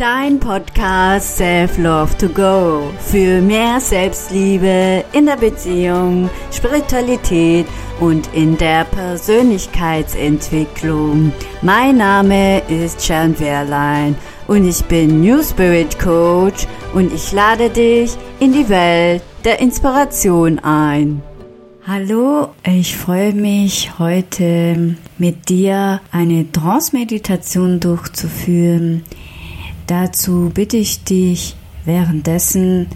Dein Podcast Self Love to Go für mehr Selbstliebe in der Beziehung, Spiritualität und in der Persönlichkeitsentwicklung. Mein Name ist Jan Wehrlein und ich bin New Spirit Coach und ich lade dich in die Welt der Inspiration ein. Hallo, ich freue mich heute mit dir eine Trance-Meditation durchzuführen Dazu bitte ich dich währenddessen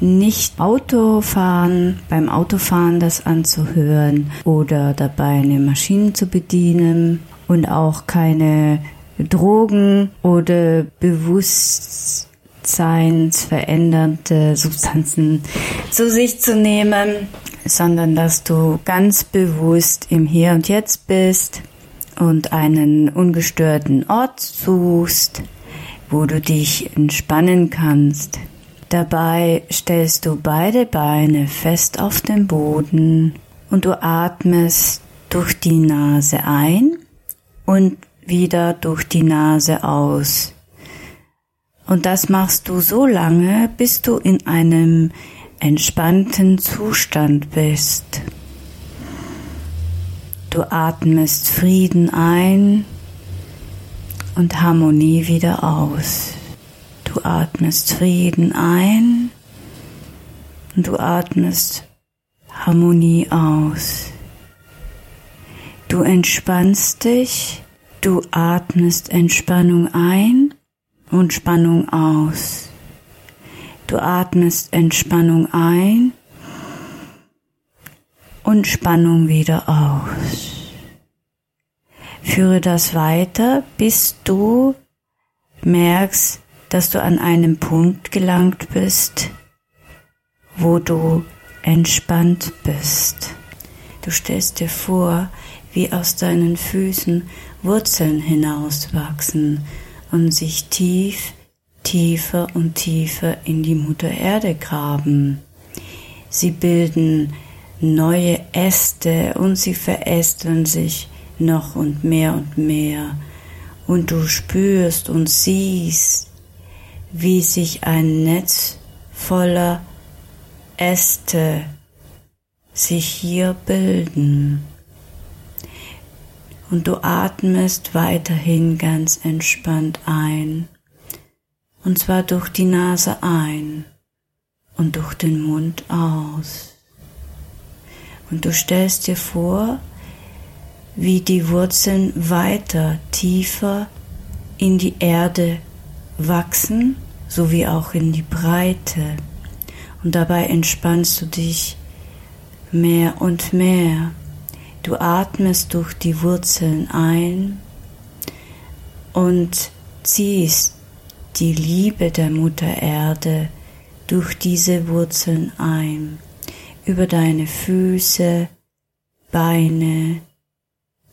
nicht Autofahren, beim Autofahren das anzuhören oder dabei eine Maschine zu bedienen und auch keine Drogen oder bewusstseinsverändernde Substanzen zu sich zu nehmen, sondern dass du ganz bewusst im Hier und Jetzt bist und einen ungestörten Ort suchst, wo du dich entspannen kannst. Dabei stellst du beide Beine fest auf den Boden und du atmest durch die Nase ein und wieder durch die Nase aus. Und das machst du so lange, bis du in einem entspannten Zustand bist. Du atmest Frieden ein und Harmonie wieder aus. Du atmest Frieden ein und du atmest Harmonie aus. Du entspannst dich, du atmest Entspannung ein und Spannung aus. Du atmest Entspannung ein und Spannung wieder aus. Führe das weiter, bis du merkst, dass du an einem Punkt gelangt bist, wo du entspannt bist. Du stellst dir vor, wie aus deinen Füßen Wurzeln hinauswachsen und sich tief, tiefer und tiefer in die Mutter Erde graben. Sie bilden neue Äste und sie verästeln sich noch und mehr und mehr. Und du spürst und siehst, wie sich ein Netz voller Äste sich hier bilden. Und du atmest weiterhin ganz entspannt ein. Und zwar durch die Nase ein und durch den Mund aus. Und du stellst dir vor, wie die Wurzeln weiter tiefer in die Erde wachsen, sowie auch in die Breite. Und dabei entspannst du dich mehr und mehr. Du atmest durch die Wurzeln ein und ziehst die Liebe der Mutter Erde durch diese Wurzeln ein, über deine Füße, Beine,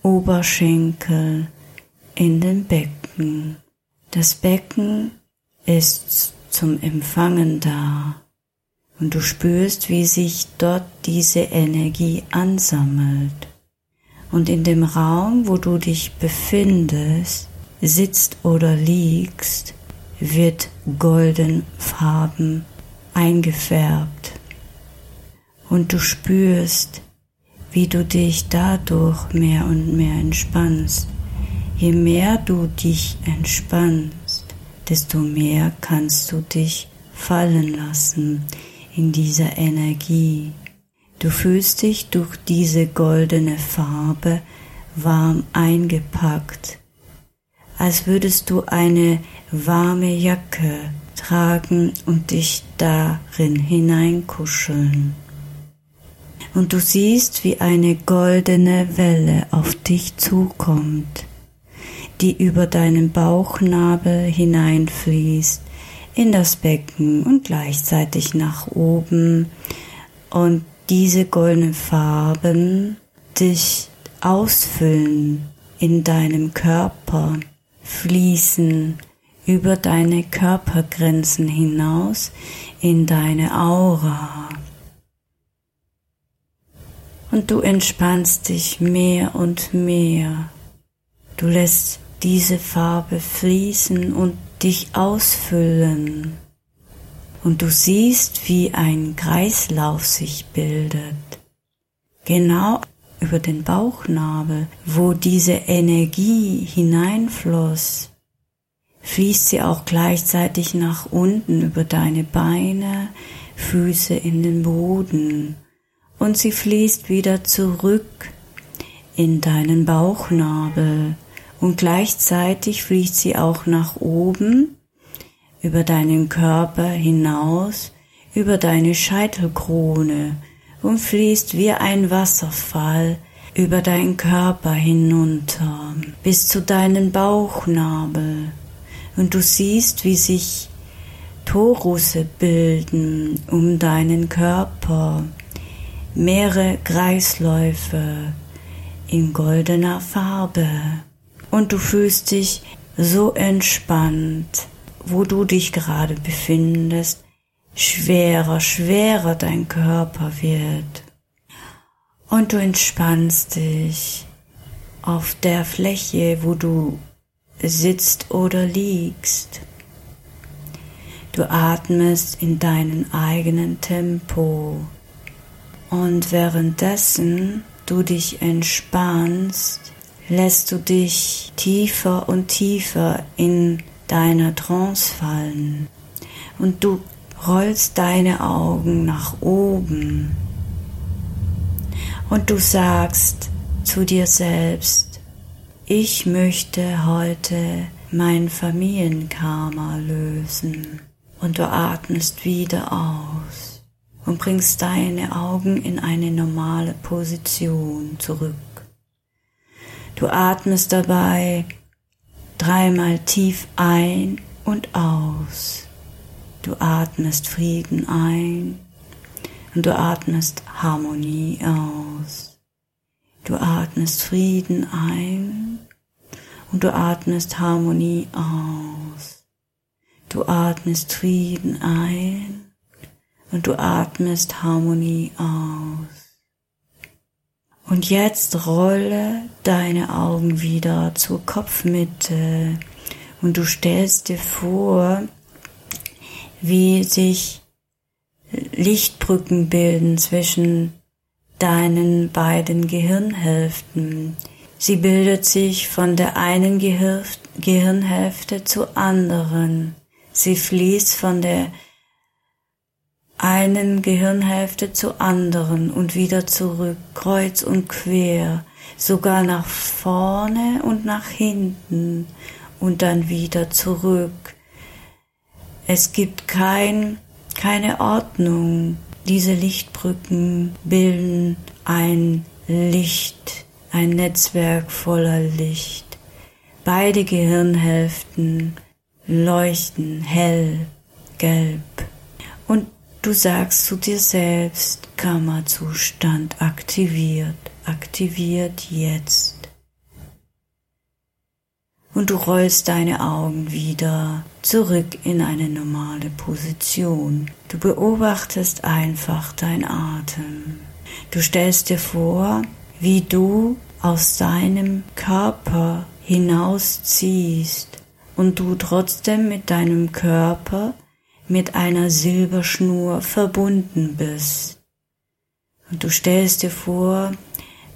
Oberschenkel in den Becken. Das Becken ist zum Empfangen da und du spürst, wie sich dort diese Energie ansammelt. Und in dem Raum, wo du dich befindest, sitzt oder liegst, wird golden Farben eingefärbt. Und du spürst, wie du dich dadurch mehr und mehr entspannst. Je mehr du dich entspannst, desto mehr kannst du dich fallen lassen in dieser Energie. Du fühlst dich durch diese goldene Farbe warm eingepackt, als würdest du eine warme Jacke tragen und dich darin hineinkuscheln und du siehst, wie eine goldene Welle auf dich zukommt, die über deinen Bauchnabel hineinfließt in das Becken und gleichzeitig nach oben. Und diese goldenen Farben dich ausfüllen in deinem Körper, fließen über deine Körpergrenzen hinaus in deine Aura und du entspannst dich mehr und mehr. Du lässt diese Farbe fließen und dich ausfüllen und du siehst, wie ein Kreislauf sich bildet. Genau über den Bauchnabel, wo diese Energie hineinfloss, fließt sie auch gleichzeitig nach unten über deine Beine, Füße in den Boden und sie fließt wieder zurück in deinen Bauchnabel. Und gleichzeitig fließt sie auch nach oben über deinen Körper hinaus, über deine Scheitelkrone und fließt wie ein Wasserfall über deinen Körper hinunter bis zu deinen Bauchnabel. Und du siehst, wie sich Torusse bilden um deinen Körper, mehrere Kreisläufe in goldener Farbe und du fühlst dich so entspannt, wo du dich gerade befindest, schwerer, schwerer dein Körper wird. Und du entspannst dich auf der Fläche, wo du sitzt oder liegst. Du atmest in deinem eigenen Tempo und währenddessen du dich entspannst, lässt du dich tiefer und tiefer in deiner Trance fallen. Und du rollst deine Augen nach oben. Und du sagst zu dir selbst, ich möchte heute mein Familienkarma lösen. Und du atmest wieder aus und bringst deine Augen in eine normale Position zurück. Du atmest dabei dreimal tief ein und aus. Du atmest Frieden ein und du atmest Harmonie aus. Du atmest Frieden ein und du atmest Harmonie aus. Du atmest Frieden ein und du atmest Harmonie aus. Und jetzt rolle deine Augen wieder zur Kopfmitte und du stellst dir vor, wie sich Lichtbrücken bilden zwischen deinen beiden Gehirnhälften. Sie bildet sich von der einen Gehir Gehirnhälfte zur anderen. Sie fließt von der einen Gehirnhälfte zur anderen und wieder zurück, kreuz und quer, sogar nach vorne und nach hinten und dann wieder zurück es gibt kein, keine Ordnung. Diese Lichtbrücken bilden ein Licht, ein Netzwerk voller Licht. Beide Gehirnhälften leuchten hell, gelb. Und du sagst zu dir selbst, Kammerzustand aktiviert, aktiviert jetzt und du rollst deine Augen wieder zurück in eine normale Position. Du beobachtest einfach dein Atem. Du stellst dir vor, wie du aus deinem Körper hinausziehst und du trotzdem mit deinem Körper mit einer Silberschnur verbunden bist. Und du stellst dir vor,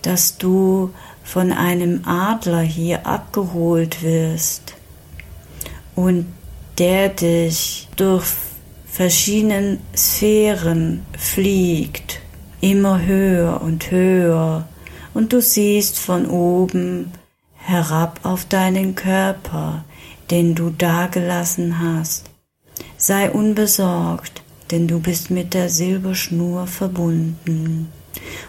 dass du von einem Adler hier abgeholt wirst und der dich durch verschiedene Sphären fliegt, immer höher und höher, und du siehst von oben herab auf deinen Körper, den du dagelassen hast. Sei unbesorgt, denn du bist mit der Silberschnur verbunden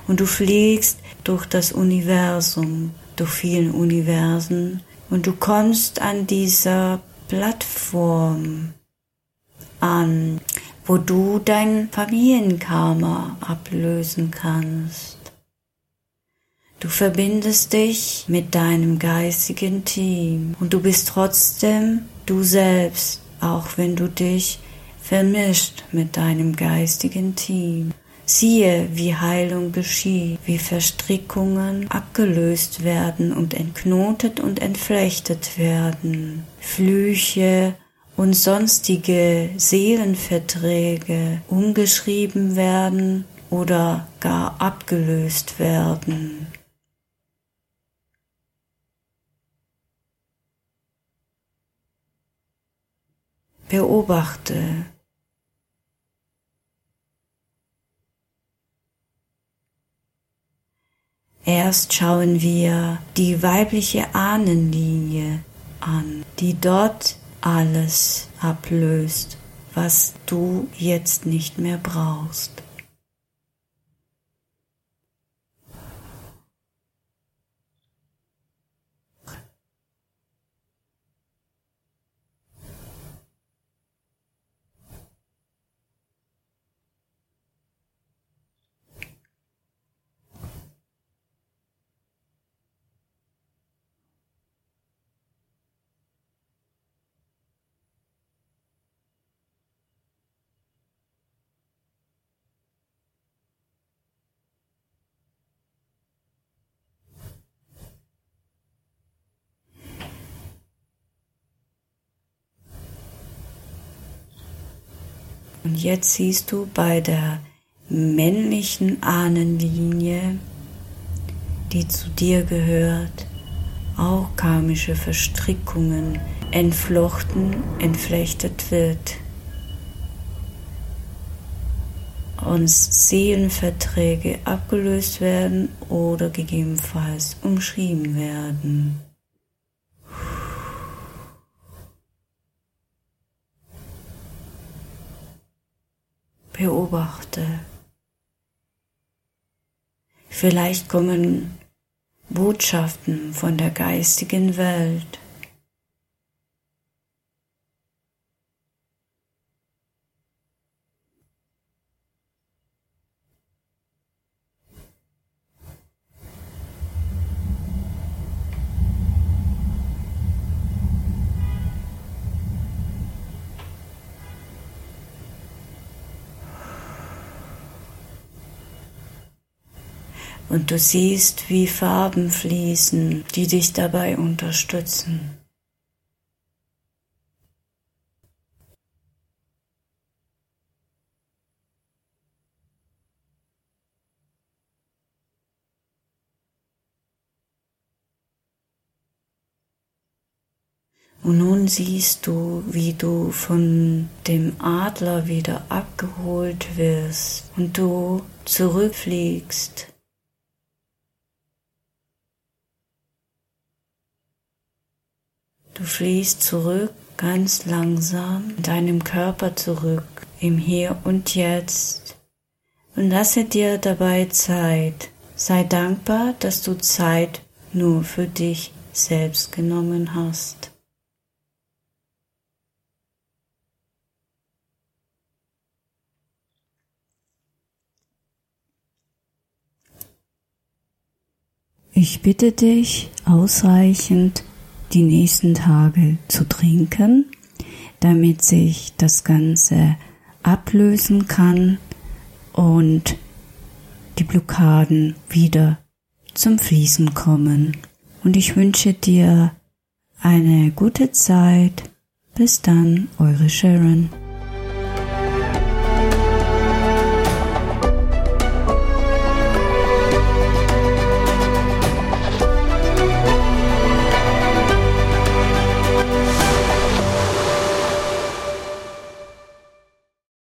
und du fliegst durch das Universum, durch vielen Universen und du kommst an dieser Plattform an, wo du dein Familienkarma ablösen kannst. Du verbindest dich mit deinem geistigen Team und du bist trotzdem du selbst, auch wenn du dich vermischt mit deinem geistigen Team. Siehe, wie Heilung geschieht, wie Verstrickungen abgelöst werden und entknotet und entflechtet werden, Flüche und sonstige Seelenverträge umgeschrieben werden oder gar abgelöst werden. Beobachte. Erst schauen wir die weibliche Ahnenlinie an, die dort alles ablöst, was du jetzt nicht mehr brauchst. Und jetzt siehst du bei der männlichen Ahnenlinie, die zu dir gehört, auch karmische Verstrickungen entflochten, entflechtet wird. Und Seelenverträge abgelöst werden oder gegebenenfalls umschrieben werden. beobachte. Vielleicht kommen Botschaften von der geistigen Welt. Und du siehst, wie Farben fließen, die dich dabei unterstützen. Und nun siehst du, wie du von dem Adler wieder abgeholt wirst und du zurückfliegst Du fließt zurück ganz langsam in deinem Körper zurück, im Hier und Jetzt. Und lasse dir dabei Zeit. Sei dankbar, dass du Zeit nur für dich selbst genommen hast. Ich bitte dich ausreichend die nächsten Tage zu trinken, damit sich das Ganze ablösen kann und die Blockaden wieder zum Fließen kommen. Und ich wünsche dir eine gute Zeit. Bis dann, eure Sharon.